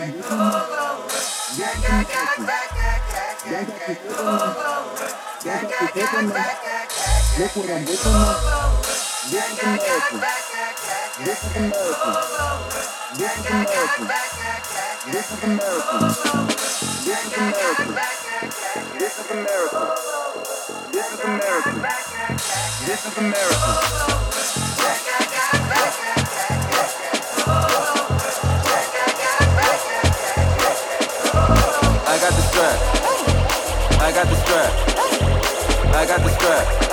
Look what I'm whipping up. This is America. This is America. This is America. This is America. This is America. This is America. This is America. This is America. Got the strap. I got the strap.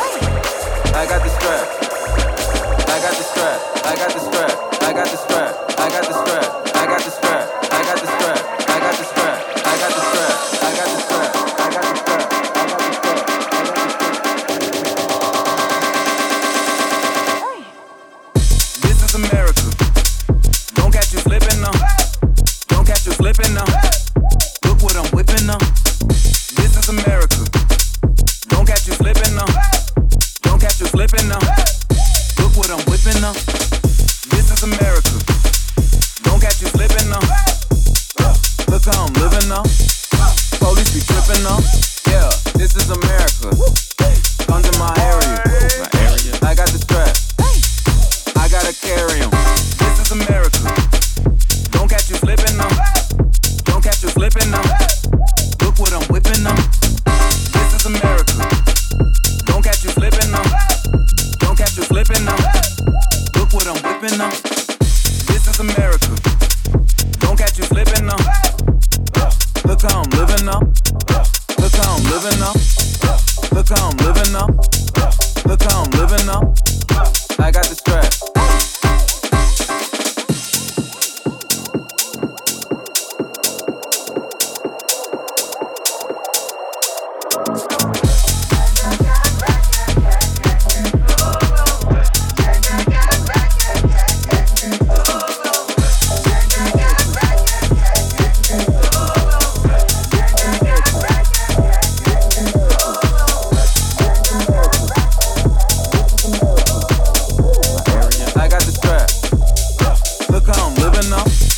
slipping now. This is America. Don't catch you slipping up. Look how I'm living up. Look how I'm living up. Look how I'm living up. enough.